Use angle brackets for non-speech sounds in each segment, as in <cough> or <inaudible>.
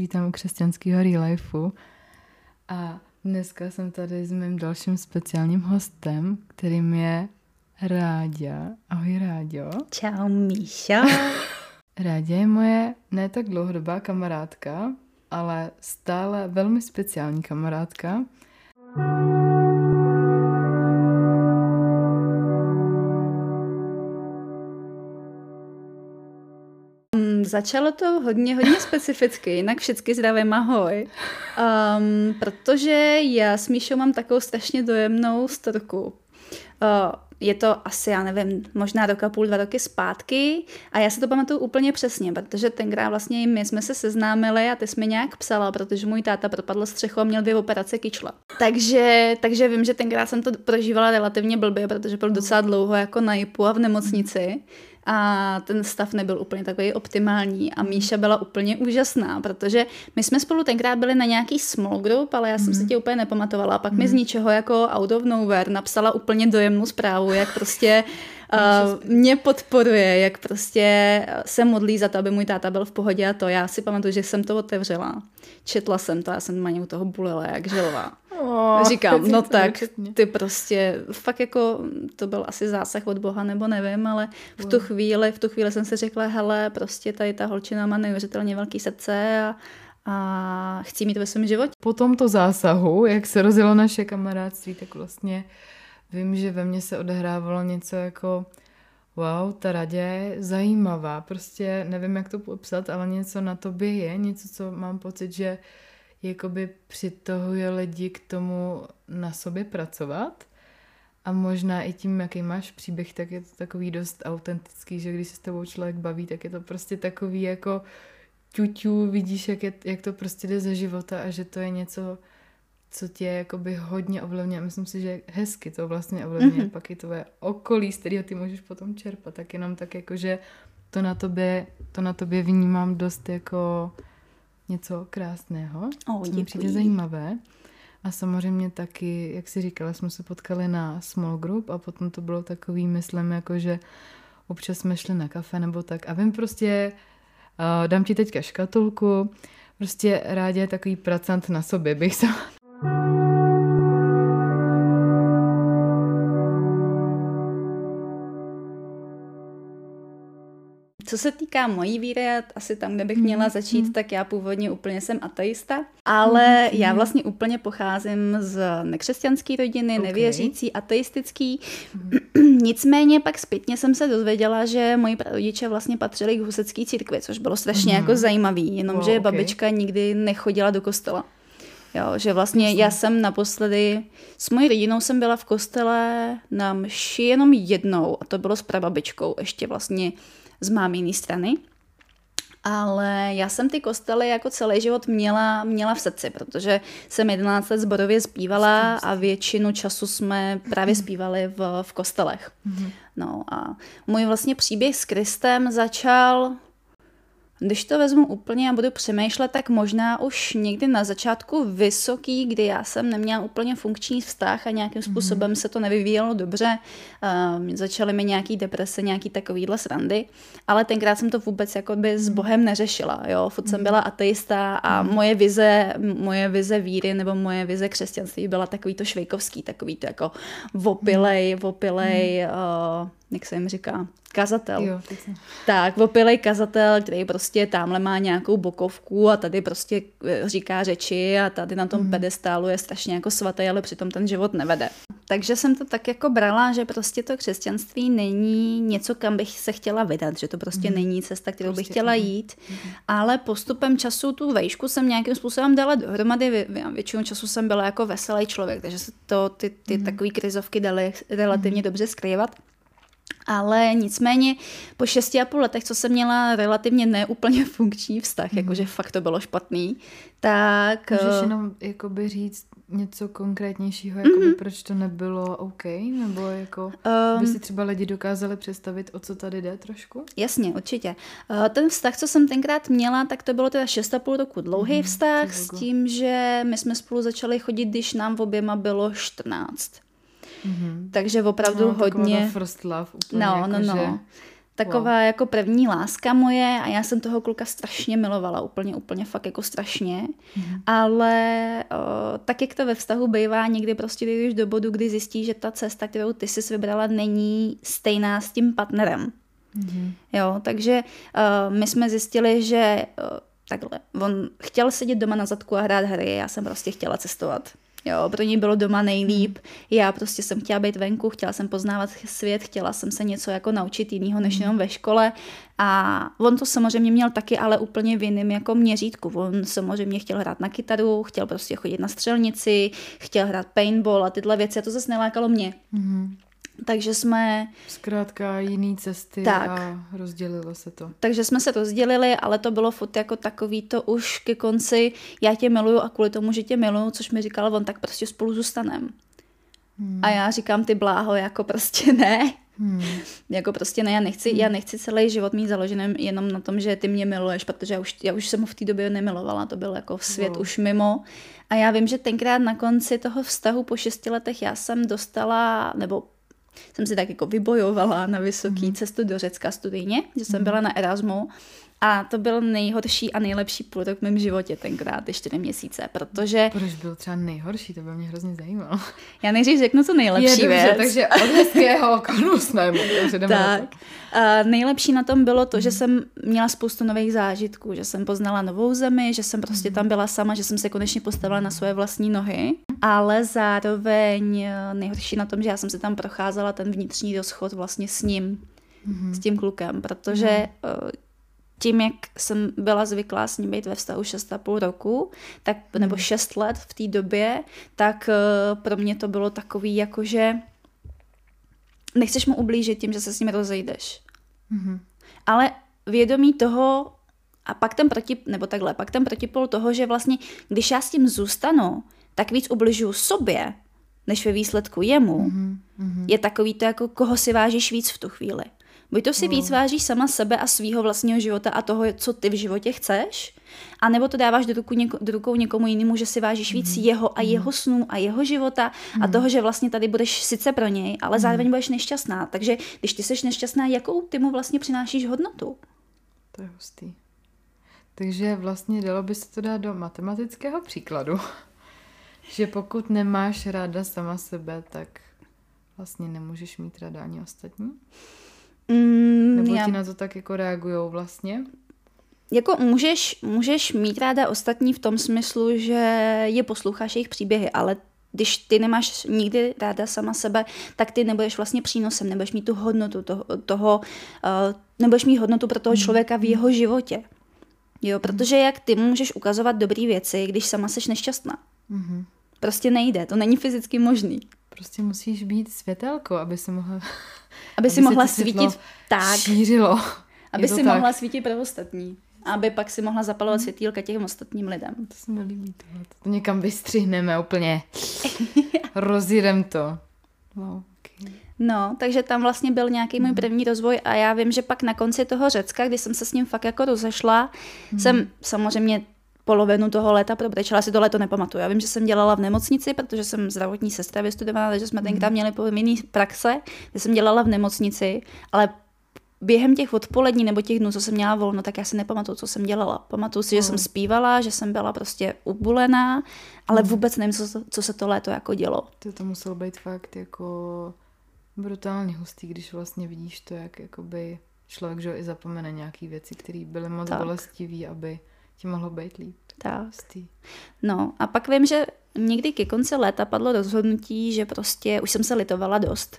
vítám u křesťanského relifeu. A dneska jsem tady s mým dalším speciálním hostem, kterým je Ráďa. Ahoj Ráďo. Čau Míša. <laughs> Rádě je moje ne tak dlouhodobá kamarádka, ale stále velmi speciální kamarádka. Začalo to hodně, hodně specificky, jinak všichni zdravím, ahoj. Um, protože já s Míšou mám takovou strašně dojemnou storku. Uh, je to asi, já nevím, možná roka půl, dva roky zpátky a já si to pamatuju úplně přesně, protože tenkrát vlastně my jsme se seznámili a ty jsi mi nějak psala, protože můj táta propadl střechu a měl dvě operace kyčla. Takže, takže vím, že tenkrát jsem to prožívala relativně blbě, protože byl docela dlouho jako na JIPu a v nemocnici a ten stav nebyl úplně takový optimální a Míša byla úplně úžasná, protože my jsme spolu tenkrát byli na nějaký small group, ale já jsem mm. se tě úplně nepamatovala a pak mm. mi z ničeho jako out of nowhere napsala úplně dojemnou zprávu, jak prostě uh, mě podporuje, jak prostě se modlí za to, aby můj táta byl v pohodě a to. Já si pamatuju, že jsem to otevřela. Četla jsem to, já jsem na u toho bulila jak želová. Oh, Říkám, <laughs> no tak, ty prostě, fakt jako, to byl asi zásah od Boha, nebo nevím, ale v tu chvíli, v tu chvíli jsem si řekla, hele, prostě tady ta holčina má neuvěřitelně velký srdce a, a chci mít ve svém životě. Po tomto zásahu, jak se rozjelo naše kamarádství, tak vlastně vím, že ve mně se odehrávalo něco jako wow, ta radě je zajímavá, prostě nevím, jak to popsat, ale něco na tobě je, něco, co mám pocit, že jakoby přitahuje lidi k tomu na sobě pracovat. A možná i tím, jaký máš příběh, tak je to takový dost autentický, že když se s tebou člověk baví, tak je to prostě takový jako ťuťu, vidíš, jak, je, jak to prostě jde ze života a že to je něco, co tě jakoby hodně ovlivňuje. Myslím si, že hezky to vlastně ovlivňuje. Mm-hmm. Pak je tvoje okolí, z kterého ty můžeš potom čerpat. Tak jenom tak jako, že to na tobě, to na tobě vnímám dost jako něco krásného, oh, co mi přijde zajímavé. A samozřejmě taky, jak si říkala, jsme se potkali na small group a potom to bylo takový, myslím, jako že občas jsme šli na kafe nebo tak. A vím prostě, uh, dám ti teďka škatulku, prostě rádi je takový pracant na sobě, bych <laughs> se Co se týká mojí víry, asi tam, kde bych měla mhm, začít, mm. tak já původně úplně jsem ateista, ale mm. já vlastně úplně pocházím z nekřesťanské rodiny, okay. nevěřící, ateistický. Mm. <clears throat> Nicméně pak zpětně jsem se dozvěděla, že moji rodiče vlastně patřili k husecké církvi, což bylo strašně mm. jako zajímavý, jenomže oh, okay. babička nikdy nechodila do kostela. Jo, že vlastně Jasně. já jsem naposledy, s mojí rodinou jsem byla v kostele na mši jenom jednou a to bylo s prababičkou ještě vlastně z máminý strany. Ale já jsem ty kostely jako celý život měla, měla v srdci, protože jsem 11 let zborově zpívala a většinu času jsme právě zpívali v, v kostelech. Mhm. No a můj vlastně příběh s Kristem začal když to vezmu úplně a budu přemýšlet, tak možná už někdy na začátku vysoký, kdy já jsem neměla úplně funkční vztah a nějakým mhm. způsobem mm-hmm. se to nevyvíjelo dobře. Um, začaly mi nějaký deprese, nějaký takovýhle srandy, ale tenkrát jsem to vůbec jako by s Bohem neřešila. Jo? Furt jsem mhm. byla ateista a mm-hmm. moje vize, moje vize víry nebo moje vize křesťanství byla takový to švejkovský, takový to jako vopilej, vopilej, mm-hmm. uh, jak se jim říká, kazatel. Jo, tak, opilej kazatel, který prostě tamhle má nějakou bokovku a tady prostě eh, říká řeči a tady na tom mm. pedestálu je strašně jako svatý, ale přitom ten život nevede. Takže jsem to tak jako brala, že prostě to křesťanství není něco, kam bych se chtěla vydat, že to prostě mm. není cesta, kterou prostě bych chtěla jít, mm. ale postupem času tu vejšku jsem nějakým způsobem dala dohromady, většinu času jsem byla jako veselý člověk, takže se to, ty, ty mm. takové krizovky daly relativně mm. dobře skrývat. Ale nicméně po šesti a půl letech, co jsem měla relativně neúplně <laughs> funkční vztah, mm. jakože fakt to bylo špatný, tak... Můžeš eh, jenom jakoby říct něco konkrétnějšího, jakoby mm-hmm. proč to nebylo OK? Nebo jako um, by si třeba lidi dokázali představit, o co tady jde trošku? Jasně, určitě. Uh, ten vztah, co jsem tenkrát měla, tak to bylo teda šest a půl roku dlouhý mm, vztah s tím, že my jsme spolu začali chodit, když nám v oběma bylo 14. Mm-hmm. Takže opravdu no, hodně... First love úplně no, jako, no, no. Že Taková wow. jako první láska moje a já jsem toho kluka strašně milovala, úplně, úplně fakt jako strašně. Mm. Ale o, tak, jak to ve vztahu bývá, někdy prostě jdeš do bodu, kdy zjistíš, že ta cesta, kterou ty jsi vybrala, není stejná s tím partnerem. Mm. Jo, takže uh, my jsme zjistili, že uh, takhle, on chtěl sedět doma na zadku a hrát hry, já jsem prostě chtěla cestovat. Jo, pro ní bylo doma nejlíp. Já prostě jsem chtěla být venku, chtěla jsem poznávat svět, chtěla jsem se něco jako naučit jiného než jenom ve škole. A on to samozřejmě měl taky, ale úplně v jiném jako měřítku. On samozřejmě chtěl hrát na kytaru, chtěl prostě chodit na střelnici, chtěl hrát paintball a tyhle věci a to zase nelákalo mě. Mm-hmm. Takže jsme... Zkrátka jiný cesty tak. a rozdělilo se to. Takže jsme se rozdělili, ale to bylo furt jako takový to už ke konci, já tě miluju a kvůli tomu, že tě miluju, což mi říkal on, tak prostě spolu zůstanem. Hmm. A já říkám, ty bláho, jako prostě ne. Hmm. <laughs> Jako prostě ne, já nechci, hmm. já nechci celý život mít založený jenom na tom, že ty mě miluješ, protože já už, já už jsem ho v té době nemilovala, to byl jako svět wow. už mimo. A já vím, že tenkrát na konci toho vztahu po šesti letech já jsem dostala, nebo jsem si tak jako vybojovala na vysoký mm. cestu do Řecka studijně, že jsem mm. byla na Erasmu a to byl nejhorší a nejlepší půl rok v mém životě tenkrát, ty čtyři měsíce, protože... Proč byl třeba nejhorší, to by mě hrozně zajímalo. Já nejdřív řeknu, co nejlepší Je, dobře, věc. takže od hezkého konu jsme Tak. A nejlepší na tom bylo to, že mhm. jsem měla spoustu nových zážitků, že jsem poznala novou zemi, že jsem prostě mhm. tam byla sama, že jsem se konečně postavila na svoje vlastní nohy, ale zároveň eh, nejhorší na tom, že já jsem se tam procházela ten vnitřní rozchod vlastně s ním, mm-hmm. s tím klukem, protože mm-hmm tím, jak jsem byla zvyklá s ním být ve vztahu 6,5 roku, tak, nebo 6 hmm. let v té době, tak uh, pro mě to bylo takový, jako že nechceš mu ublížit tím, že se s ním rozejdeš. Mm-hmm. Ale vědomí toho, a pak ten proti, nebo takhle, pak ten protipol toho, že vlastně, když já s tím zůstanu, tak víc ubližuju sobě, než ve výsledku jemu, mm-hmm. je takový to, jako koho si vážíš víc v tu chvíli. Buď to si no. víc vážíš sama sebe a svého vlastního života a toho, co ty v životě chceš, a nebo to dáváš do, ruku něko, do rukou někomu jinému, že si vážíš víc mm. jeho a mm. jeho snů a jeho života mm. a mhm. toho, že vlastně tady budeš sice pro něj, ale mm. zároveň budeš nešťastná. Takže když ty jsi nešťastná, jakou ty mu vlastně přinášíš hodnotu? To je hustý. Takže vlastně dalo by se to dát do matematického příkladu, <laughs> že pokud nemáš ráda sama sebe, tak vlastně nemůžeš mít ráda ani ostatní? Mm, Nebo já... ti na to tak jako reagujou vlastně? Jako můžeš, můžeš mít ráda ostatní v tom smyslu, že je posloucháš jejich příběhy, ale když ty nemáš nikdy ráda sama sebe, tak ty nebudeš vlastně přínosem, nebudeš mít tu hodnotu toho, toho uh, nebudeš mít hodnotu pro toho mm. člověka v jeho životě. Jo, mm. protože jak ty můžeš ukazovat dobré věci, když sama seš nešťastná. Mm-hmm. Prostě nejde, to není fyzicky možný. Prostě musíš být světelko, aby se mohla <laughs> aby si mohla svítit tak. Šířilo. Aby si tak. mohla svítit pro ostatní. Aby pak si mohla zapalovat hmm. světýlka těm ostatním lidem. To se mi líbí tohle. To někam vystřihneme úplně. <laughs> Rozjedem to. Wow. Okay. No, takže tam vlastně byl nějaký můj hmm. první rozvoj a já vím, že pak na konci toho Řecka, kdy jsem se s ním fakt jako rozešla, hmm. jsem samozřejmě polovinu toho léta probrečela, si to léto nepamatuju. Já vím, že jsem dělala v nemocnici, protože jsem zdravotní sestra vystudovala, takže jsme tenkrát mhm. měli povinný praxe, kde jsem dělala v nemocnici, ale během těch odpolední nebo těch dnů, co jsem měla volno, tak já si nepamatuju, co jsem dělala. Pamatuju si, že jsem zpívala, že jsem byla prostě ubulená, ale mhm. vůbec nevím, co, co se to léto jako dělo. To, to muselo být fakt jako brutálně hustý, když vlastně vidíš to, jak jakoby člověk že i zapomene nějaký věci, které byly moc tak. bolestivé, aby ti mohlo být líp. Tak. Hustý. No a pak vím, že někdy ke konci léta padlo rozhodnutí, že prostě už jsem se litovala dost.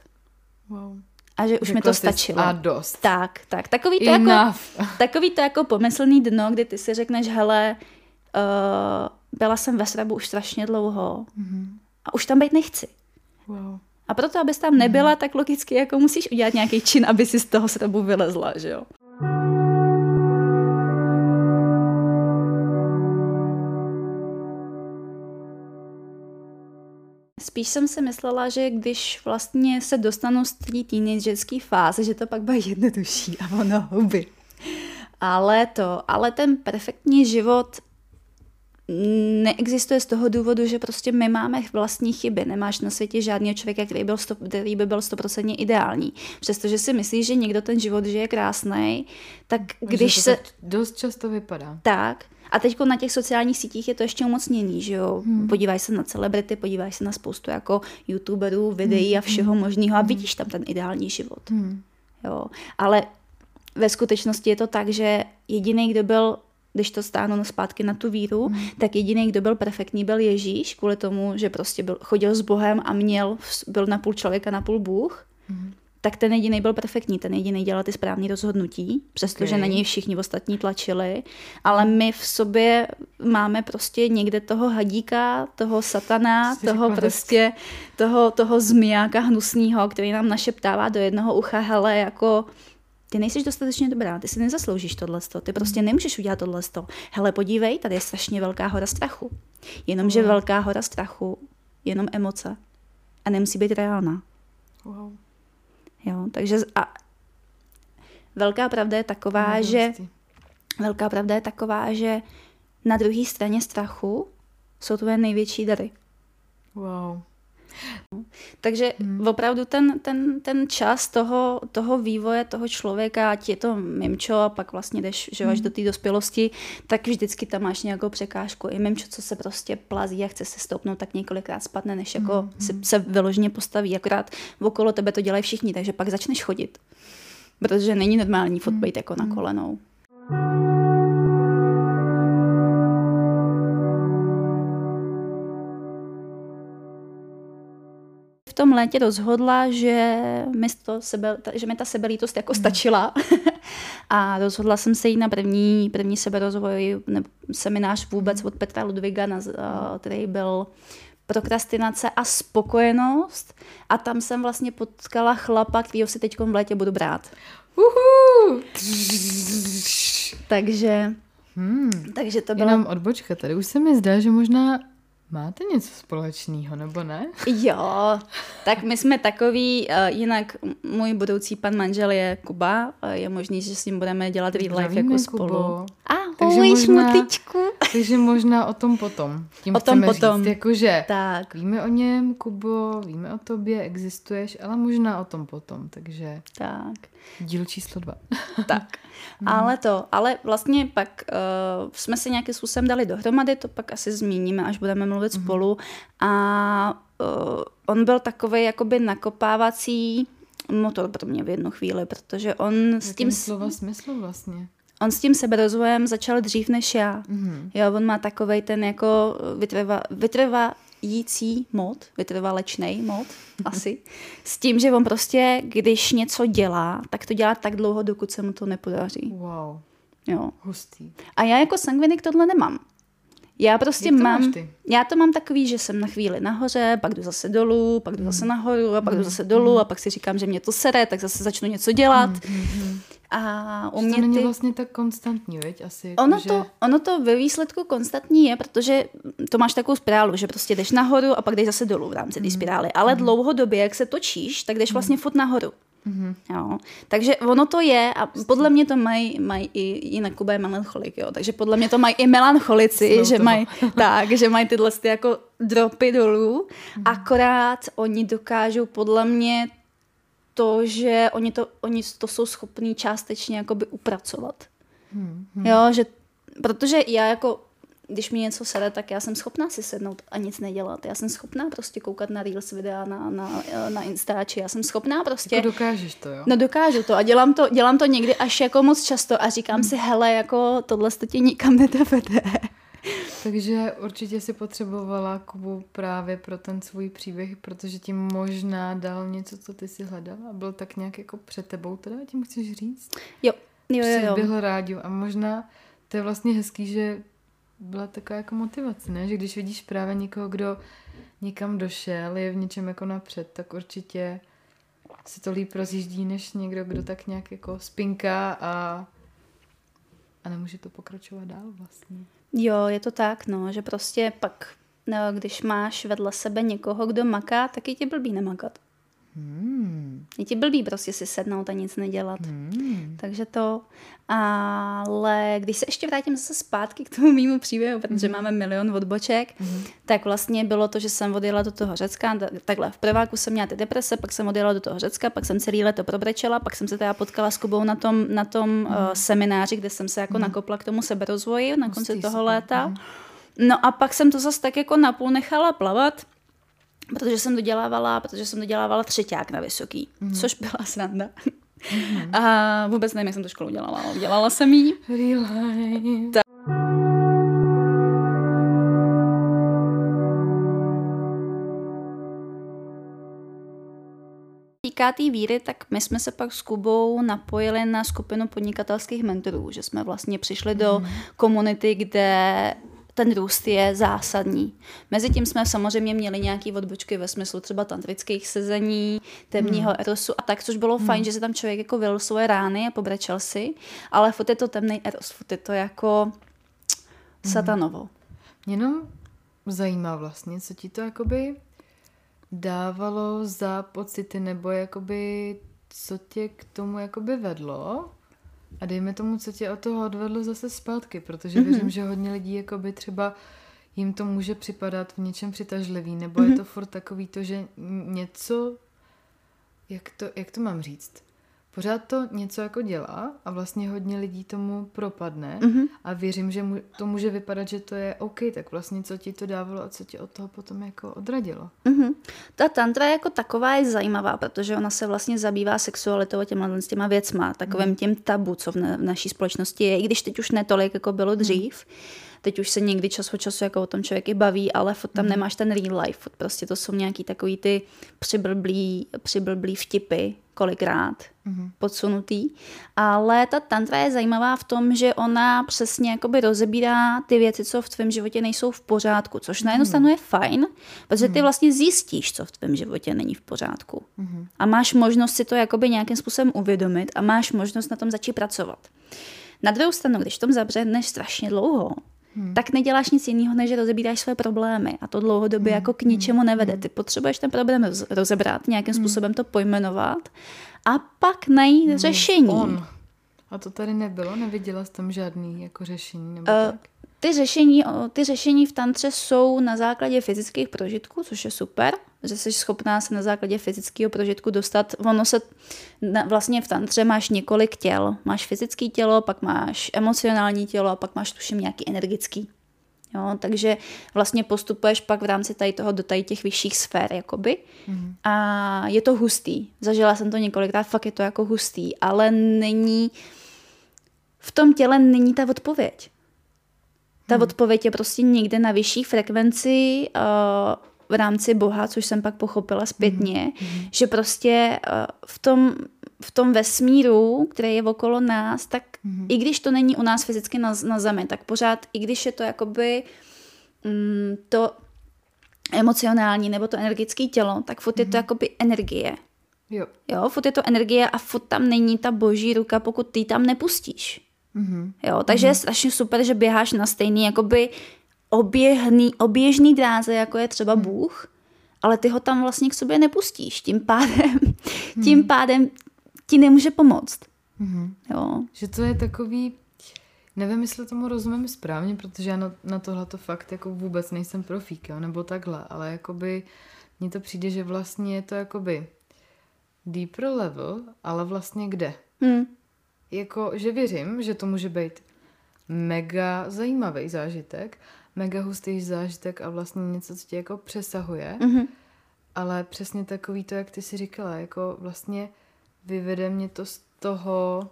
Wow. A že už Řekla mi to stačilo. A dost. Tak, tak. Takový to, jako, <laughs> takový to jako pomyslný dno, kdy ty si řekneš, hele, uh, byla jsem ve srabu už strašně dlouho mm-hmm. a už tam být nechci. Wow. A proto, abys tam nebyla, mm-hmm. tak logicky jako musíš udělat nějaký čin, aby si z toho srabu vylezla, že jo? Spíš jsem si myslela, že když vlastně se dostanu z té teenagerské fáze, že to pak bude jednodušší a ono huby. Ale to, ale ten perfektní život neexistuje z toho důvodu, že prostě my máme vlastní chyby. Nemáš na světě žádného člověka, který, byl sto, který by byl stoprocentně ideální. Přestože si myslíš, že někdo ten život žije krásný, tak když to se... tak dost často vypadá. Tak. A teď na těch sociálních sítích je to ještě umocněný, že jo? Hmm. Podívaj se na celebrity, podívaj se na spoustu jako youtuberů, videí hmm. a všeho možného a hmm. vidíš tam ten ideální život. Hmm. Jo. Ale ve skutečnosti je to tak, že jediný, kdo byl když to stáhnu zpátky na tu víru, mm. tak jediný, kdo byl perfektní, byl Ježíš, kvůli tomu, že prostě byl, chodil s Bohem a měl, byl na půl člověka, na půl Bůh. Mm. Tak ten jediný byl perfektní, ten jediný dělal ty správné rozhodnutí, přestože okay. na něj všichni ostatní tlačili, ale my v sobě máme prostě někde toho hadíka, toho satana, Jsi toho prostě, toho, toho zmijáka hnusného, který nám našeptává do jednoho ucha, hele, jako ty nejsi dostatečně dobrá, ty si nezasloužíš tohle, ty prostě hmm. nemůžeš udělat tohle. Hele, podívej, tady je strašně velká hora strachu. Jenomže wow. velká hora strachu, jenom emoce. A nemusí být reálná. Wow. Jo, takže a velká pravda je taková, no, že velká pravda je taková, že na druhé straně strachu jsou tvoje největší dary. Wow. Takže hmm. opravdu ten, ten, ten čas toho, toho vývoje toho člověka, ať je to mimčo a pak vlastně jdeš že až hmm. do té dospělosti, tak vždycky tam máš nějakou překážku. I mimčo, co se prostě plazí a chce se stoupnout, tak několikrát spadne, než jako hmm. se, se vyloženě postaví. Akorát okolo tebe to dělají všichni, takže pak začneš chodit. Protože není normální fotbejt hmm. jako na hmm. V tom létě rozhodla, že mi, to sebe, že mi ta sebelítost jako stačila <laughs> a rozhodla jsem se jít na první, první seberozvoj nebo seminář vůbec od Petra Ludviga, na, který byl prokrastinace a spokojenost a tam jsem vlastně potkala chlapa, kterýho si teď v létě budu brát. Uhu. takže, hmm. takže to bylo... Jenom odbočka, tady už se mi zdá, že možná Máte něco společného, nebo ne? <laughs> Jo, tak my jsme takový, uh, jinak můj budoucí pan manžel je Kuba, uh, je možný, že s ním budeme dělat real life jako Kubo. spolu. Ahoj, takže možná, <laughs> Takže možná o tom potom. Tím o tom potom. Říct, jakože tak. víme o něm, Kubo, víme o tobě, existuješ, ale možná o tom potom, takže... Tak. Díl číslo dva. tak. <laughs> Mhm. Ale to, ale vlastně pak uh, jsme se nějakým způsobem dali dohromady, to pak asi zmíníme, až budeme mluvit mm. spolu. A uh, on byl takový jakoby nakopávací motor pro mě v jednu chvíli, protože on s tím... slova smyslu vlastně? On s tím seberozvojem začal dřív než já. Mm-hmm. Jo, on má takový ten jako vytrva, vytrva, jící mod, vytrvalečný mod, asi, s tím, že on prostě, když něco dělá, tak to dělá tak dlouho, dokud se mu to nepodaří. Wow. Jo. Hustý. A já jako sangvinik tohle nemám. Já prostě Jak to mám, já to mám takový, že jsem na chvíli nahoře, pak jdu zase dolů, pak jdu zase hmm. nahoru a pak jdu hmm. zase dolů a pak si říkám, že mě to sere, tak zase začnu něco dělat. A u mě to není ty... vlastně tak konstantní, veď? Asi jako, ono, že... to, ono to ve výsledku konstantní je, protože to máš takovou spirálu, že prostě jdeš nahoru a pak jdeš zase dolů v rámci té spirály. Ale dlouhodobě, jak se točíš, tak jdeš vlastně furt nahoru. Mm-hmm. Jo. Takže ono to je a podle mě to mají maj i, i na Kuba je melancholik, jo. takže podle mě to mají i melancholici, že mají tak, že mají tyhle ty jako dropy dolů, mm-hmm. akorát oni dokážou podle mě to, že oni to, oni to jsou schopní částečně jakoby upracovat. Mm-hmm. Jo, že protože já jako když mi něco sere, tak já jsem schopná si sednout a nic nedělat. Já jsem schopná prostě koukat na Reels videa na, na, na Instači. Já jsem schopná prostě... Jako dokážeš to, jo? No dokážu to a dělám to, dělám to někdy až jako moc často a říkám hmm. si, hele, jako tohle to tě nikam <laughs> nedovede. Takže určitě si potřebovala Kubu právě pro ten svůj příběh, protože ti možná dal něco, co ty si hledala. Byl tak nějak jako před tebou, teda tím chceš říct? Jo, jo, jo. jo. Byl a možná to je vlastně hezký, že byla taková jako motivace, ne? Že když vidíš právě někoho, kdo někam došel, je v něčem jako napřed, tak určitě se to líp rozjíždí, než někdo, kdo tak nějak jako spinká a, a nemůže to pokračovat dál vlastně. Jo, je to tak, no, že prostě pak, no, když máš vedle sebe někoho, kdo maká, tak je ti blbý nemakat. Hmm. Je ti blbý prostě si sednout a nic nedělat. Hmm. Takže to. Ale když se ještě vrátím zase zpátky k tomu mýmu příběhu, protože hmm. máme milion odboček, hmm. tak vlastně bylo to, že jsem odjela do toho Řecka. Takhle v prváku jsem měla ty deprese, pak jsem odjela do toho Řecka, pak jsem celý leto probrečela, pak jsem se teda potkala s Kubou na tom, na tom hmm. uh, semináři, kde jsem se jako hmm. nakopla k tomu seberozvoji na konci Hustý, toho super. léta. Hmm. No a pak jsem to zase tak jako napůl nechala plavat protože jsem dodělávala, protože jsem dodělávala třeťák na vysoký, mm. což byla sranda. Mm. A vůbec nevím, jak jsem to školu dělala, ale dělala jsem jí. Ta- týká té víry, tak my jsme se pak s Kubou napojili na skupinu podnikatelských mentorů, že jsme vlastně přišli do mhm. komunity, kde ten růst je zásadní. Mezitím jsme samozřejmě měli nějaké odbočky ve smyslu třeba tantrických sezení, temního hmm. erosu a tak, což bylo hmm. fajn, že se tam člověk jako vylil svoje rány a pobrečel si, ale furt je to temný eros, furt je to jako hmm. satanovo. Jenom zajímá vlastně, co ti to jakoby dávalo za pocity, nebo jakoby co tě k tomu jakoby vedlo, a dejme tomu, co tě od toho odvedlo zase zpátky, protože mm-hmm. věřím, že hodně lidí jako by třeba jim to může připadat v něčem přitažlivý, nebo mm-hmm. je mhm. to furt takový to, že něco, jak to, jak to mám říct, pořád to něco jako dělá a vlastně hodně lidí tomu propadne mm-hmm. a věřím, že mu, to může vypadat, že to je OK, tak vlastně co ti to dávalo a co ti od toho potom jako odradilo. Mm-hmm. Ta tantra jako taková je zajímavá, protože ona se vlastně zabývá sexualitou a těma, s těma věcma, takovým mm. tím tabu, co v, na, v naší společnosti je, i když teď už netolik, jako bylo dřív. Mm. Teď už se někdy čas od času jako o tom člověk i baví, ale furt tam mm. nemáš ten real life. Furt prostě to jsou nějaký takový ty přiblblý, přiblblý vtipy, kolikrát mm-hmm. podsunutý. Ale ta tantra je zajímavá v tom, že ona přesně jakoby rozebírá ty věci, co v tvém životě nejsou v pořádku, což na jednu mm-hmm. stranu je fajn, protože ty mhm. vlastně zjistíš, co v tvém životě není v pořádku. Mm-hmm. A máš možnost si to jakoby nějakým způsobem uvědomit a máš možnost na tom začít pracovat. Na druhou stranu, když v tom zabředneš strašně dlouho, hmm. tak neděláš nic jiného, než rozebíráš své problémy a to dlouhodobě hmm. jako k ničemu nevede. Hmm. Ty potřebuješ ten problém rozebrat, nějakým hmm. způsobem to pojmenovat a pak najít hmm. řešení. On. A to tady nebylo? Neviděla jsi tam žádný jako řešení? Nebo uh, tak? Ty řešení, ty řešení v tantře jsou na základě fyzických prožitků, což je super, že jsi schopná se na základě fyzického prožitku dostat. Ono se vlastně v tantře máš několik těl. Máš fyzické tělo, pak máš emocionální tělo a pak máš tuším nějaký energický. Jo, takže vlastně postupuješ pak v rámci tady toho do tady těch vyšších sfér, jakoby. Mm. A je to hustý. Zažila jsem to několikrát, fakt je to jako hustý, ale není, v tom těle není ta odpověď. Ta hmm. odpověď je prostě někde na vyšší frekvenci uh, v rámci Boha, což jsem pak pochopila zpětně, hmm. že prostě uh, v tom v tom vesmíru, který je okolo nás, tak hmm. i když to není u nás fyzicky na, na zemi, tak pořád, i když je to jakoby mm, to emocionální nebo to energetické tělo, tak furt je to jakoby energie. Jo. jo, furt je to energie a furt tam není ta boží ruka, pokud ty tam nepustíš. Mm-hmm. Jo, takže mm-hmm. je strašně super, že běháš na stejný jakoby oběhný, oběžný dráze, jako je třeba mm. Bůh, ale ty ho tam vlastně k sobě nepustíš. Tím pádem, mm. <laughs> tím pádem ti nemůže pomoct. Mm-hmm. Jo. Že to je takový, nevím, jestli tomu rozumím správně, protože já na, na tohle to fakt jako vůbec nejsem profík, jo, nebo takhle, ale jakoby mně to přijde, že vlastně je to jakoby deeper level, ale vlastně kde? Mm jako, že věřím, že to může být mega zajímavý zážitek, mega hustý zážitek a vlastně něco, co tě jako přesahuje, mm-hmm. ale přesně takový to, jak ty si říkala, jako vlastně vyvede mě to z toho,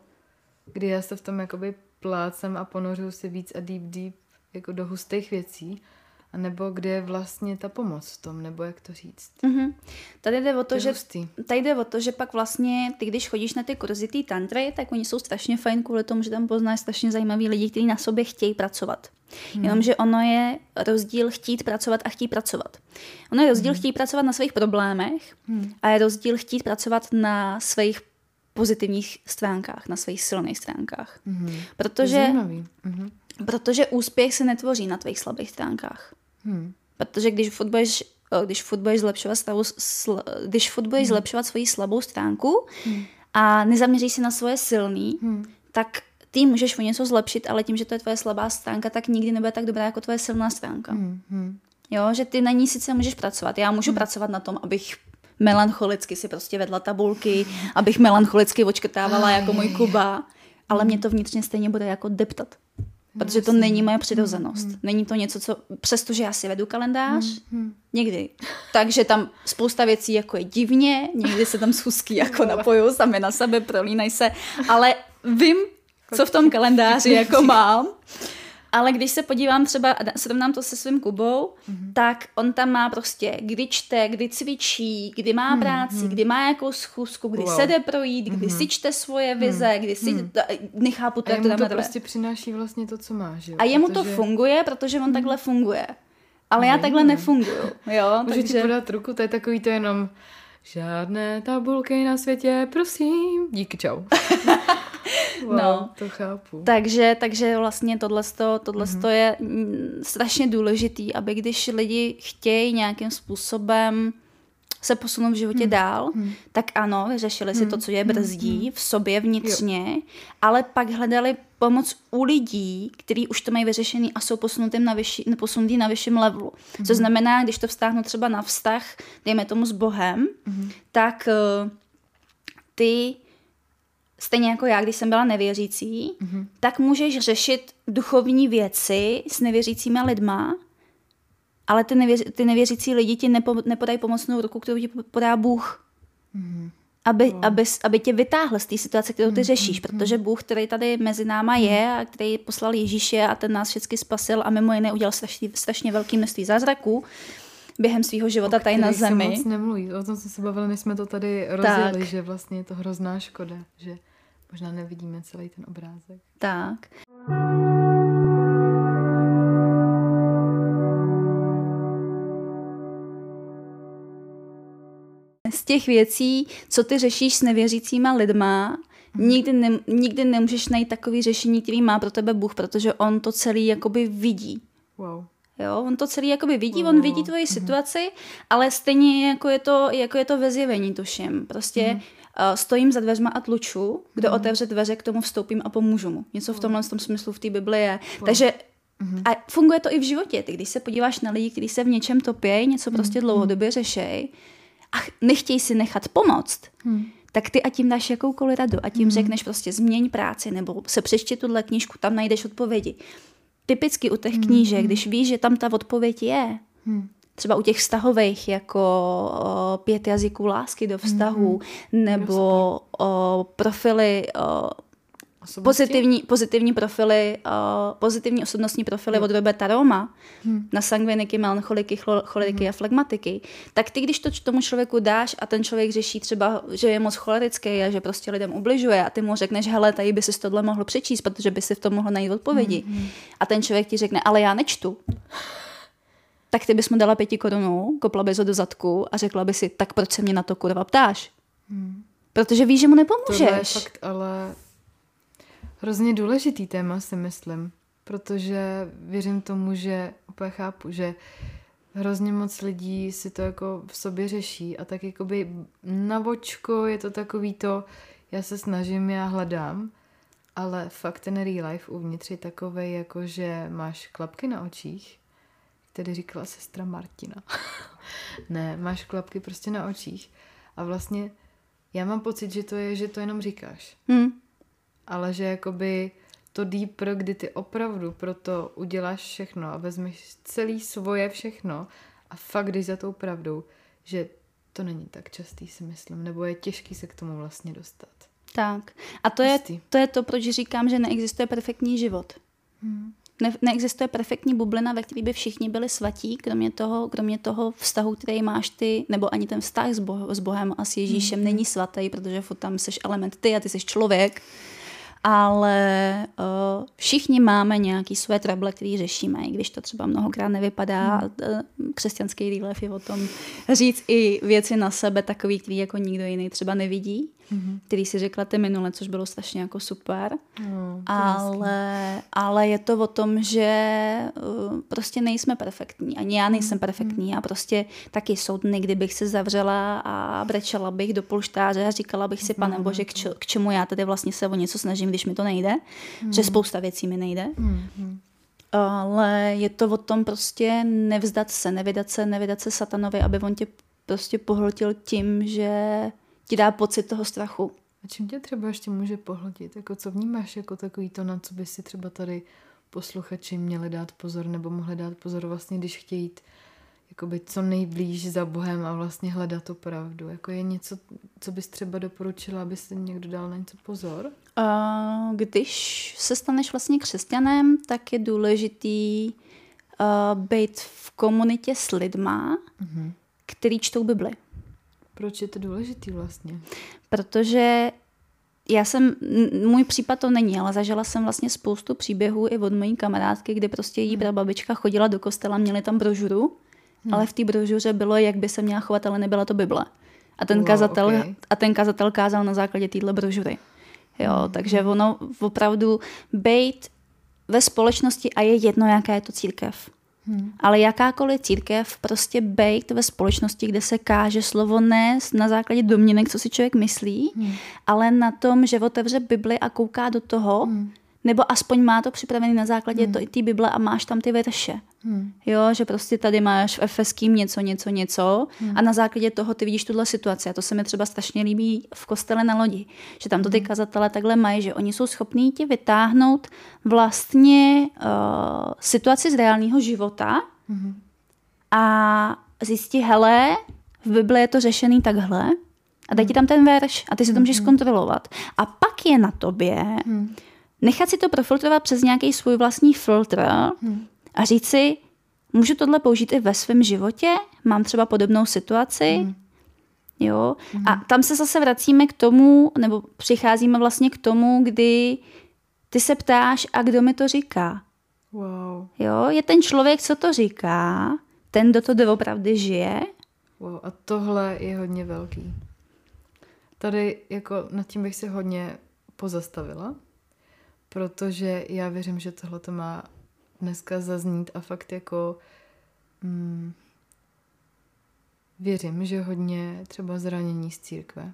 kdy já se v tom jakoby plácem a ponořuju si víc a deep deep jako do hustých věcí a nebo kde je vlastně ta pomoc v tom, nebo jak to říct. Mm-hmm. Tady jde o to, že, tady jde o to, že pak vlastně ty, když chodíš na ty kurzy té tantry, tak oni jsou strašně fajn kvůli tomu, že tam poznáš strašně zajímavý lidi, kteří na sobě chtějí pracovat. Hmm. Jenomže ono je rozdíl chtít pracovat a chtít pracovat. Ono je rozdíl hmm. chtít pracovat na svých problémech hmm. a je rozdíl chtít pracovat na svých pozitivních stránkách, na svých silných stránkách. Hmm. Protože, protože úspěch se netvoří na tvých slabých stránkách. Hmm. Protože když furt budeš když furt budeš zlepšovat, stavu, sl, když furt budeš Hmm. zlepšovat svoji slabou stránku a nezaměříš se na svoje silný, Hmm. tak ty můžeš o něco zlepšit, ale tím, že to je tvoje slabá stránka, tak nikdy nebude tak dobrá jako tvoje silná stránka. Hmm. Hmm. Jo, že ty na ní sice můžeš pracovat. Já můžu pracovat na tom, abych melancholicky si prostě vedla tabulky, abych melancholicky očkrtávala jako můj Kuba, ale mě to vnitřně stejně bude jako deptat. Protože to není moje přirozenost. Není to něco, co, přestože já si vedu kalendář, někdy. Takže tam spousta věcí jako je divně, někdy se tam schůzky jako napojou sami na sebe, prolínají se, ale vím, co v tom kalendáři jako mám. Ale když se podívám třeba, a srovnám to se svým Kubou, mm-hmm. tak on tam má prostě, kdy čte, kdy cvičí, kdy má práci, mm-hmm. kdy má jakou schůzku, kdy Wow. se jde projít, kdy mm-hmm. si čte svoje vize, kdy si, mm-hmm. nechápu to, A jak to dáme to prostě přináší vlastně to, co máš. Jo? A jemu to Protože funguje, protože on takhle funguje. Ale já takhle nefunguju, jo, Můžu ti takže... podat ruku, to je takový to jenom žádné tabulky na světě, prosím. Díky, čau. <laughs> wow, No. to chápu. Takže, takže vlastně tohle, Mhm. mm-hmm. je mm, strašně důležitý, aby když lidi chtějí nějakým způsobem se posunout v životě Mhm. dál, tak ano, vyřešili si to, co je brzdí v sobě vnitřně, ale pak hledali pomoc u lidí, kteří už to mají vyřešený a jsou posunutým na vyšší, posunutý na vyšším levelu. Mhm. Co znamená, když to vztáhnu třeba na vztah, dejme tomu s Bohem, Mhm. tak eh, ty stejně jako já, když jsem byla nevěřící, mm-hmm. tak můžeš řešit duchovní věci s nevěřícíma lidma, ale ty, nevěř, ty nevěřící lidi ti nepo, nepodají pomocnou ruku, kterou ti podá Bůh. Mm-hmm. Aby, aby, aby tě vytáhl z té situace, kterou ty řešíš, protože Bůh, který tady mezi náma je a který poslal Ježíše a ten nás všechny spasil a mimo jiné udělal strašně, strašně velký množství zázraků během svého života tady na Kterých se zemi. moc nemluví. O tom jsme se bavili, než jsme to tady rozjeli, Tak. že vlastně je to hrozná škoda, že možná nevidíme celý ten obrázek. Tak. Z těch věcí, co ty řešíš s nevěřícíma lidma, nikdy, ne, nikdy nemůžeš najít takový řešení, který má pro tebe Bůh, protože on to celý jakoby vidí. Wow. Jo, on to celý jakoby vidí, on vidí tvoji situaci, ale stejně jako je to, jako je to ve zjevení, tuším. Prostě uh, stojím za dveřma a tluču, kdo otevře dveře, k tomu vstoupím a pomůžu mu. Něco v tomhle tom smyslu v té Bibli je. Takže a funguje to i v životě. Ty, když se podíváš na lidi, kteří se v něčem topějí, něco prostě dlouhodobě řešejí a ch- nechtějí si nechat pomoct, tak ty a tím dáš jakoukoliv radu a tím řekneš prostě změň práci nebo se přečti tuhle knížku, tam najdeš odpovědi. Typicky u těch knížek, když víš, že tam ta odpověď je, třeba u těch vztahových, jako o, pět jazyků lásky do vztahu, nebo o, profily, o, Osobnosti? pozitivní, pozitivní profily, uh, pozitivní osobnostní profily od Roberta Roma hmm. na sangviniky, melancholiky, chlo- choleriky hmm. a flegmatiky, tak ty, když to tomu člověku dáš a ten člověk řeší třeba, že je moc cholerický a že prostě lidem ubližuje a ty mu řekneš, hele, tady by si tohle mohl přečíst, protože by si v tom mohl najít odpovědi. Hmm. A ten člověk ti řekne, ale já nečtu. Tak ty bys mu dala pěti korunů, kopla bys ho do zadku a řekla by si, tak proč se mě na to kurva ptáš? Hmm. Protože víš, že mu nepomůžeš. Tohle je fakt ale hrozně důležitý téma, si myslím, protože věřím tomu, že úplně chápu, že hrozně moc lidí si to jako v sobě řeší a tak jakoby na vočko je to takový to, já se snažím, já hledám, ale fakt ten real life uvnitř je takovej, jako že máš klapky na očích, který říkala sestra Martina. <laughs> ne, máš klapky prostě na očích a vlastně já mám pocit, že to je, že to jenom říkáš Hmm. ale že jakoby to deeper, kdy ty opravdu pro to uděláš všechno a vezmeš celý svoje všechno a fakt jdeš za tou pravdou, že to není tak častý, si myslím, nebo je těžký se k tomu vlastně dostat. Tak. A to je, to je to, proč říkám, že neexistuje perfektní život. Hmm. Ne, neexistuje perfektní bublina, ve které by všichni byli svatí, kromě toho, kromě toho vztahu, který máš ty, nebo ani ten vztah s, boh, s Bohem a s Ježíšem mm-hmm. není svatý, protože tam jsi element ty a ty jsi člověk. Ale uh, všichni máme nějaký své trable, který řešíme, i když to třeba mnohokrát nevypadá. Mm. Křesťanský relief je o tom říct i věci na sebe takový, který jako nikdo jiný třeba nevidí. Mm-hmm. který si řekla ty minule, což bylo strašně jako super. No, ale, ale je to o tom, že uh, prostě nejsme perfektní. Ani já nejsem mm-hmm. perfektní. Já prostě taky jsou dny, kdybych se zavřela a brečela bych do polštáře a říkala bych si, pane bože, k, č- k čemu já tady vlastně se o něco snažím, když mi to nejde. Mm-hmm. Že spousta věcí mi nejde. Mm-hmm. Ale je to o tom prostě nevzdat se, nevydat se, nevydat se satanovi, aby on tě prostě pohltil tím, že ti dá pocit toho strachu. A čím tě třeba ještě může pohltit? Jako co vnímáš jako takový to, na co by si třeba tady posluchači měli dát pozor nebo mohli dát pozor vlastně, když chtějí jít jakoby co nejblíž za Bohem a vlastně hledat tu pravdu. Jako je něco, co bys třeba doporučila, aby si někdo dal na něco pozor? Uh, když se staneš vlastně křesťanem, tak je důležitý uh, být v komunitě s lidma, uh-huh. který čtou Bibli. Proč je to důležitý vlastně? Protože já jsem, můj případ to není, ale zažila jsem vlastně spoustu příběhů i od mojí kamarádky, kdy prostě jí hmm. babička chodila do kostela, měli tam brožuru, hmm. ale v té brožuře bylo, jak by se měla chovat, ale nebyla to Bible. A ten, wow, kazatel, okay. a ten kazatel kázal na základě téhle brožury. Jo, hmm. takže ono opravdu být ve společnosti a je jedno, jaká je to církev. Hmm. Ale jakákoliv církev prostě bejt ve společnosti, kde se káže slovo ne na základě domněnek, co si člověk myslí, hmm. ale na tom, že otevře Bibli a kouká do toho, hmm. Nebo aspoň má to připravený na základě hmm. té Bible a máš tam ty verše. Hmm. Jo, že prostě tady máš v Efeským něco, něco, něco hmm. a na základě toho ty vidíš tuhle situaci. A to se mi třeba strašně líbí v kostele na lodi, že tam to ty hmm. kazatele takhle mají, že oni jsou schopní ti vytáhnout vlastně uh, situaci z reálného života hmm. a zjistit, hele, v Bibli je to řešený takhle a dej ti tam ten verš a ty si to můžeš hmm. zkontrolovat. A pak je na tobě hmm. Nechat si to profiltrovat přes nějaký svůj vlastní filtr, hmm a říct si, můžu tohle použít i ve svém životě? Mám třeba podobnou situaci? Mm. Jo? Mm. A tam se zase vracíme k tomu, nebo přicházíme vlastně k tomu, kdy ty se ptáš, a kdo mi to říká? Wow. Jo? Je ten člověk, co to říká, ten, kdo to doopravdy žije. Wow. A tohle je hodně velký. Tady jako nad tím bych se hodně pozastavila, protože já věřím, že tohle to má dneska zaznít a fakt jako mm, věřím, že hodně třeba zranění z církve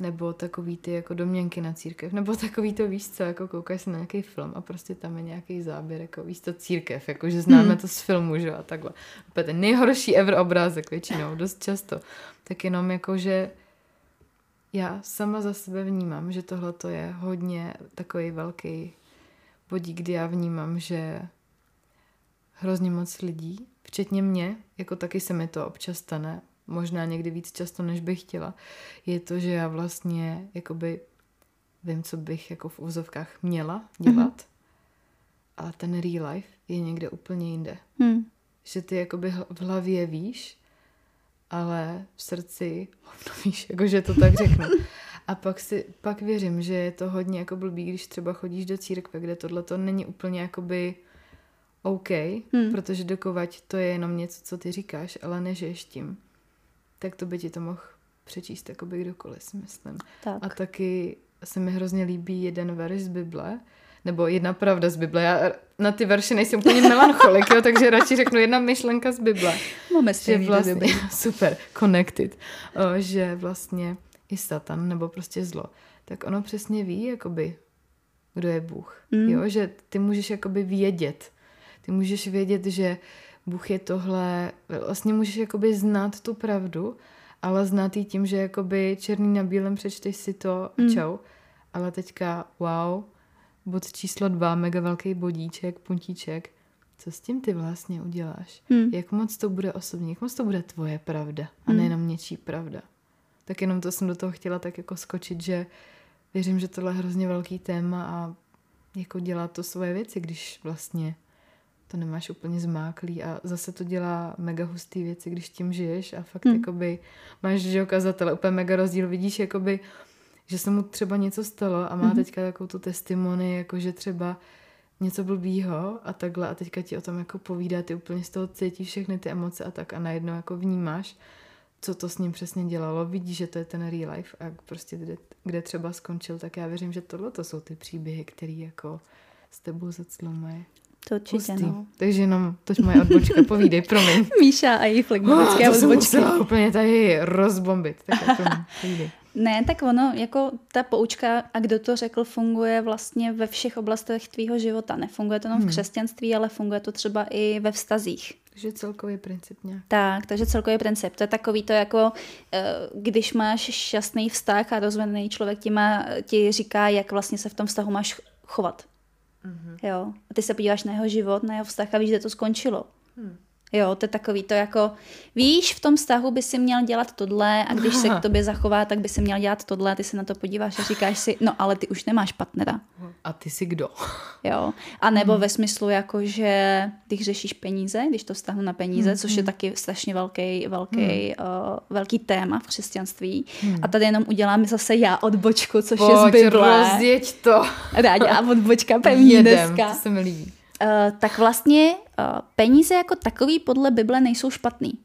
nebo takový ty jako domněnky na církev, nebo takový to víš co, jako koukáš na nějaký film a prostě tam je nějaký záběr, jako víš to církev, jako že známe hmm. to z filmu, že a takhle. Úplně ten nejhorší <laughs> ever obrázek většinou, dost často. Tak jenom jako, že já sama za sebe vnímám, že tohle to je hodně takový velký bodík, kdy já vnímám, že hrozně moc lidí, včetně mě, jako taky se mi to občas stane, možná někdy víc často, než bych chtěla, je to, že já vlastně jakoby vím, co bych jako v úzovkách měla dělat, mm-hmm. a ten real life je někde úplně jinde. Mm. Že ty jakoby v hlavě víš, ale v srdci hovno víš, jakože to tak řeknu. A pak, si, pak věřím, že je to hodně jako blbý, když třeba chodíš do církve, kde tohle to není úplně jakoby OK, hmm. protože dokovať to je jenom něco, co ty říkáš, ale nežiješ tím, tak to by ti to mohl přečíst jakoby kdokoliv, si myslím. Tak. A taky se mi hrozně líbí jeden verš z Bible, nebo jedna pravda z Bible. Já na ty verše nejsem úplně melancholik, jo, takže radši řeknu jedna myšlenka z Bible. Máme že vlastně, <laughs> super, connected, o, že vlastně i Satan, nebo prostě zlo, tak ono přesně ví, jakoby, kdo je Bůh. Mm. Jo, že ty můžeš jakoby vědět, ty můžeš vědět, že Bůh je tohle, vlastně můžeš jakoby znát tu pravdu, ale znát ji tím, že jakoby černý na bílém přečteš si to mm. čau. Ale teďka, wow, bod číslo dva, mega velký bodíček, puntíček. Co s tím ty vlastně uděláš? Mm. Jak moc to bude osobní, jak moc to bude tvoje pravda a mm. nejenom něčí pravda. Tak jenom to jsem do toho chtěla tak jako skočit, že věřím, že tohle je hrozně velký téma a jako dělat to svoje věci, když vlastně to nemáš úplně zmáklý a zase to dělá mega hustý věci, když tím žiješ a fakt hmm. jakoby máš, že ukazatele, úplně mega rozdíl, vidíš jakoby, že se mu třeba něco stalo a má hmm. teďka takovou tu testimony, jako že třeba něco blbýho a takhle a teďka ti o tom jako povídá, ty úplně z toho cítíš všechny ty emoce a tak a najednou jako vnímáš co to s ním přesně dělalo, vidí, že to je ten real life a prostě kde, kde třeba skončil, tak já věřím, že tohle to jsou ty příběhy, které jako s tebou zaclomají. To určitě, no. Takže jenom, tož moje odbočka, povídej, promiň. <laughs> Míša a její flegmatické <gasps> oh, odbočky. To úplně tady rozbombit. Tak promiň, <laughs> povídej. Ne, tak ono, jako ta poučka, a kdo to řekl, funguje vlastně ve všech oblastech tvýho života. Nefunguje to jenom hmm. v křesťanství, ale funguje to třeba i ve vztazích. Takže celkový princip nějak. Tak, takže celkový princip. To je takový to jako, eh, když máš šťastný vztah a rozvedený člověk ti, má, ti říká, jak vlastně se v tom vztahu máš chovat. Mm-hmm. Jo. A ty se podíváš na jeho život, na jeho vztah a víš, že to skončilo. Hmm. Jo, to je takový to jako, víš, v tom vztahu by si měl dělat tohle a když se k <laughs> tobě zachová, tak by si měl dělat tohle a ty se na to podíváš a říkáš si, no ale ty už nemáš partnera. A ty si kdo? <laughs> Jo, a nebo hmm. ve smyslu jako, že když řešíš peníze, když to vztahnu na peníze, hmm. což je hmm. taky strašně velký, velký, hmm. uh, velký téma v křesťanství. Hmm. A tady jenom udělám zase já odbočku, což Pojď, je z Bible. rozjeď to. Rádi a odbočka <laughs> pevně Jedem, dneska. to se mi líbí. Uh, tak vlastně peníze jako takový podle Bible nejsou špatný.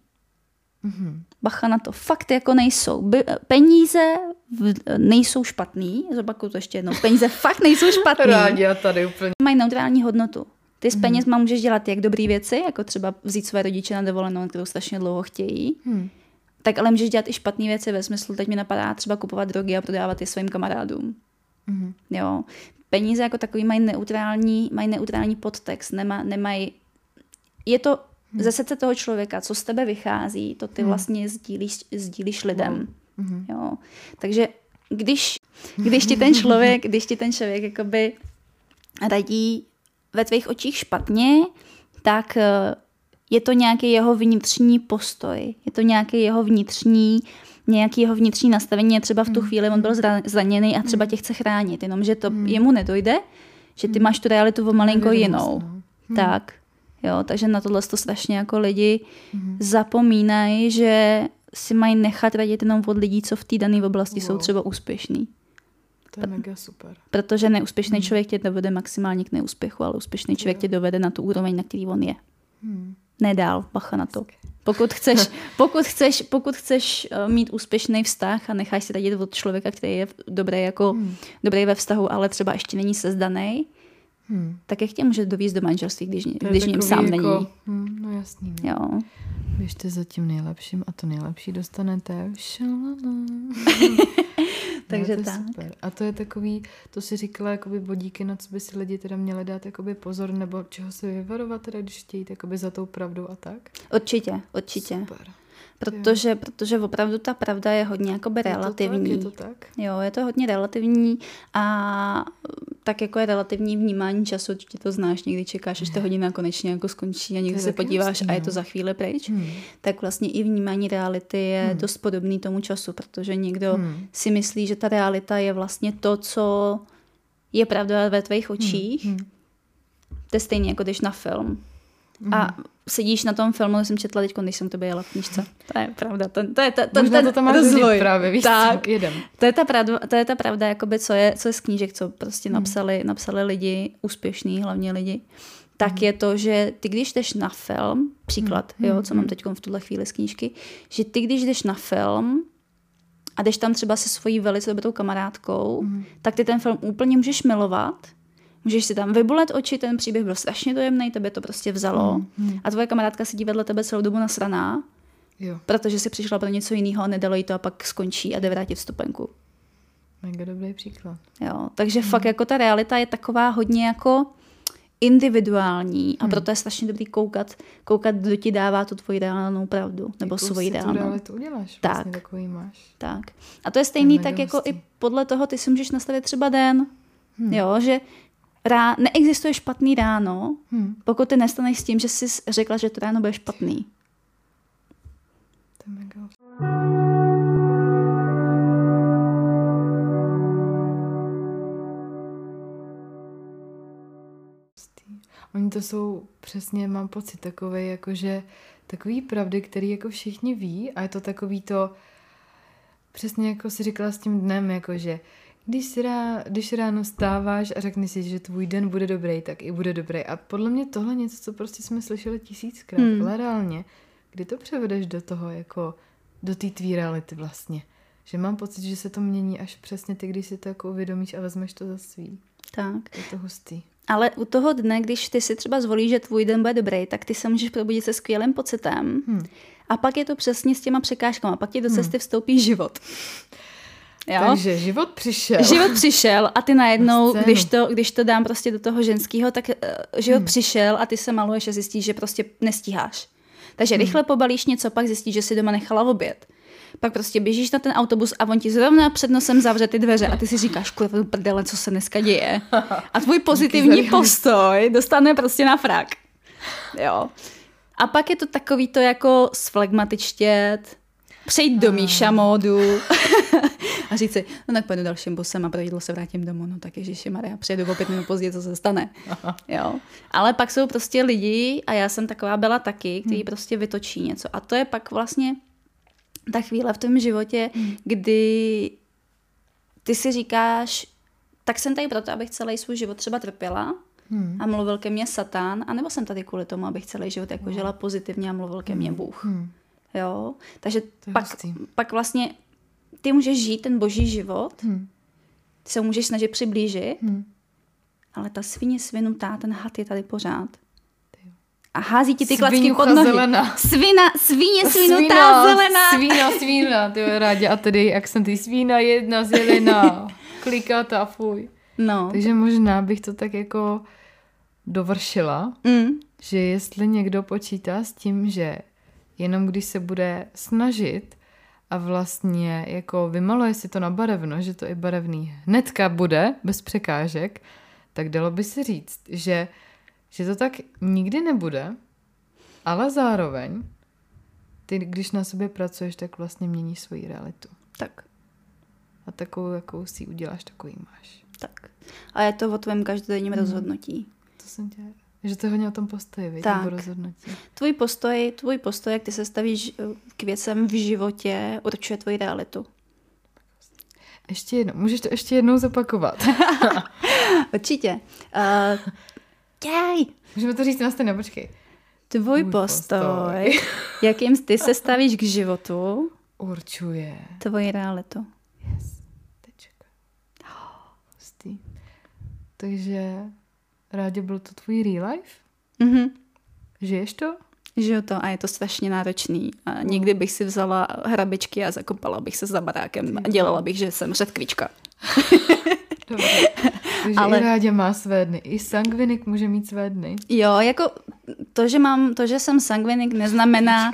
Mm-hmm. Bacha na to, fakt jako nejsou. By, peníze v, nejsou špatný, zopakuju to ještě jednou, peníze <laughs> fakt nejsou špatný. Rádi, já tady úplně. Mají neutrální hodnotu. Ty s mm-hmm. penězma můžeš dělat jak dobré věci, jako třeba vzít své rodiče na dovolenou, kterou strašně dlouho chtějí, mm. tak ale můžeš dělat i špatné věci ve smyslu, teď mi napadá třeba kupovat drogy a prodávat je svým kamarádům. Mm-hmm. Jo peníze jako takový mají neutrální, mají neutrální podtext, nema, nemají... Je to hmm. ze srdce toho člověka, co z tebe vychází, to ty hmm. vlastně sdílíš, sdílíš lidem. Hmm. Jo. Takže když, <laughs> když ti ten člověk, když ti ten člověk jakoby radí ve tvých očích špatně, tak eh, je to nějaký jeho vnitřní postoj, je to nějaký jeho vnitřní nějaký jeho vnitřní nastavení třeba v tu chvíli on byl zraněný a třeba tě chce chránit, jenomže to jemu nedojde, že ty máš tu realitu o malinko jinou. No. Tak, jo, takže na tohle to strašně jako lidi zapomínají, že si mají nechat radit jenom od lidí, co v té dané oblasti wow. jsou třeba úspěšní. To je mega super. Protože neúspěšný hmm. člověk tě dovede maximálně k neúspěchu, ale úspěšný člověk tě dovede na tu úroveň, na který on je. Hmm. Nedál, bacha na to. Pokud chceš, <laughs> pokud chceš, pokud chceš eh, mít úspěšný vztah a necháš si radit od člověka, který je dobrý, jako, hmm. dobrý ve vztahu, ale třeba ještě není sezdaný, hmm. tak jak tě může dovízt do manželství, když, když ním sám jako, není? Hmm, no jasný. Ne? Jo. Běžte za tím nejlepším a to nejlepší dostanete. <laughs> Takže no, tak. Super. A to je takový, to si říkala jakoby bodíky, na co by si lidi teda měli dát jakoby pozor, nebo čeho se vyvarovat teda, když chtějí jakoby za tou pravdou a tak? Určitě, určitě. Super. Protože, protože opravdu ta pravda je hodně jakoby relativní. Je to tak, je to tak? Jo, je to hodně relativní a tak jako je relativní vnímání času, ty to znáš, někdy čekáš, až ta hodina konečně jako skončí a někdy se podíváš a je to no. za chvíli pryč, hmm. tak vlastně i vnímání reality je hmm. dost podobný tomu času, protože někdo hmm. si myslí, že ta realita je vlastně to, co je pravda ve tvých hmm. očích. Hmm. To je stejně jako když na film. Mm. A sedíš na tom filmu, jsem četla teď, když jsem to jela v knižce. To je pravda. To, to je ta, ten, Možná ten to tam rozvoj. právě, víš tak, co? jedem. To je ta pravda, to je ta pravda jakoby, co, je, co je z knížek, co prostě mm. napsali, napsali lidi, úspěšní hlavně lidi, tak mm. je to, že ty když jdeš na film, příklad, mm. jo, co mám teď v tuhle chvíli z knížky, že ty když jdeš na film, a jdeš tam třeba se svojí velice dobrou kamarádkou, mm. tak ty ten film úplně můžeš milovat, Můžeš si tam vybolet oči, ten příběh byl strašně dojemný, tebe to prostě vzalo. Mm, mm. A tvoje kamarádka sedí vedle tebe celou dobu nasraná, jo. protože si přišla pro něco jiného a nedalo jí to a pak skončí a jde vrátit vstupenku. Mega dobrý příklad. Jo, takže mm. fakt jako ta realita je taková hodně jako individuální a hmm. proto je strašně dobrý koukat, koukat, kdo ti dává tu tvoji reálnou pravdu, nebo Jakou svoji reálnou. realitu uděláš, tak. vlastně takový máš. Tak. A to je stejný tak jako i podle toho ty si můžeš nastavit třeba den, hmm. jo, že rá, neexistuje špatný ráno, hmm. pokud ty nestaneš s tím, že jsi řekla, že to ráno bude špatný. To mega. Oni to jsou přesně, mám pocit, takové, jakože takový pravdy, který jako všichni ví a je to takový to, přesně jako si říkala s tím dnem, jakože když, si rá, když ráno stáváš a řekni si, že tvůj den bude dobrý, tak i bude dobrý. A podle mě tohle něco, co prostě jsme slyšeli tisíckrát, hmm. ale reálně, kdy to převedeš do toho jako do té tvý reality vlastně. Že mám pocit, že se to mění až přesně ty, když si to jako uvědomíš a vezmeš to za svý. Tak. Je to hustý. Ale u toho dne, když ty si třeba zvolíš, že tvůj den bude dobrý, tak ty se můžeš probudit se skvělým pocitem. Hmm. A pak je to přesně s těma překážkami. Pak ti do cesty vstoupí život. Jo? Takže život přišel. Život přišel a ty najednou, když to, když to dám prostě do toho ženského, tak uh, život hmm. přišel a ty se maluješ a zjistíš, že prostě nestíháš. Takže hmm. rychle pobalíš něco, pak zjistíš, že si doma nechala oběd. Pak prostě běžíš na ten autobus a on ti zrovna před nosem zavře ty dveře a ty si říkáš, kurva, prdele, co se dneska děje. A tvůj pozitivní postoj dostane prostě na frak. Jo. A pak je to takový to jako sflegmatičtět, přejít do Míša módu <laughs> a říct si, no tak pojedu dalším busem a pro jídlo se vrátím domů, no tak Ježiši Maria, přijedu o pět minut později, co se stane. <laughs> Jo. Ale pak jsou prostě lidi, a já jsem taková byla taky, kteří hmm. prostě vytočí něco. A to je pak vlastně ta chvíle v tom životě, hmm. kdy ty si říkáš, tak jsem tady proto, abych celý svůj život třeba trpěla, hmm. a mluvil ke mně Satan, anebo jsem tady kvůli tomu, abych celý život jako žila pozitivně a mluvil ke mně hmm. Bůh. Hmm. Jo, takže pak, pak vlastně ty můžeš žít ten boží život, hmm. ty se můžeš snažit přiblížit, hmm. ale ta svině svinutá, ten had je tady pořád. A hází ti ty klacky pod nohy. Zelena. Svina, svíně <laughs> svinutá, zelená. Svína, svína, ty rádi. A tedy, jak jsem ty svína jedna zelená. <laughs> Klikata, fuj. No. Takže možná bych to tak jako dovršila, mm. že jestli někdo počítá s tím, že jenom když se bude snažit a vlastně jako vymaluje si to na barevno, že to i barevný hnedka bude, bez překážek, tak dalo by se říct, že, že to tak nikdy nebude, ale zároveň ty, když na sobě pracuješ, tak vlastně mění svoji realitu. Tak. A takovou, jakou si uděláš, takový máš. Tak. A je to o tvém každodenním mm. rozhodnutí. To jsem tě že to je hodně o tom postoji, víš, tak. rozhodnutí. Tvůj postoj, tvůj postoj, jak ty se stavíš eh, k věcem v životě, určuje tvoji realitu. Ještě jednou, můžeš to ještě jednou zopakovat. <laughs> Určitě. Uh, jej. Můžeme to říct na stejné, počkej. Tvůj postoj, postoj, <laughs> jakým ty se stavíš k životu, určuje tvoji realitu. Yes. Tečka. <gasps> Takže Rádě, byl to tvůj real life? Mhm. Žiješ to? Žiju to a je to strašně náročný. A no. nikdy bych si vzala hrabičky a zakopala bych se za barákem a dělala bych, že jsem řetkvička. Dobře. Takže Ale... i Rádě má své dny. I sangvinik může mít své dny. Jo, jako to, že, mám, to, že jsem sangvinik, neznamená...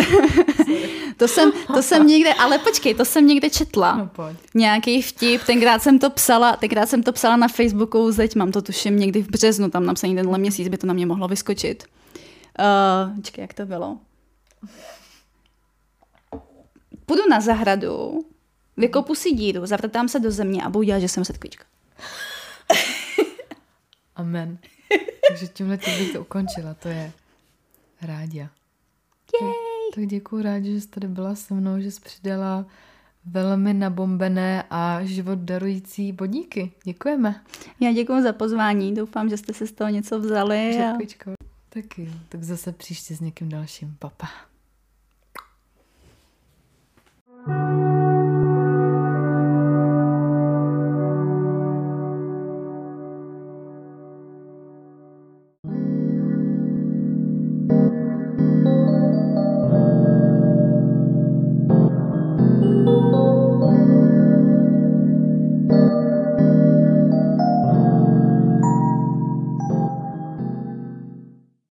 <laughs> to, jsem, to jsem někde, ale počkej, to jsem někde četla. No pojď. Nějaký vtip, tenkrát jsem to psala, tenkrát jsem to psala na Facebooku, zeď mám to tuším někdy v březnu, tam napsaný tenhle měsíc by to na mě mohlo vyskočit. Uh, počkej, jak to bylo? Půjdu na zahradu, vykopu si díru, zavrtám se do země a budu dělat, že jsem setkvička. <laughs> Amen. Takže tímhle tím bych to ukončila, to je rádia. Yay! Tak děkuji rád, že jsi tady byla se mnou, že jsi přidala velmi nabombené a život darující bodíky. Děkujeme. Já děkuji za pozvání, doufám, že jste se z toho něco vzali. A... Taky, tak zase příště s někým dalším. Papa.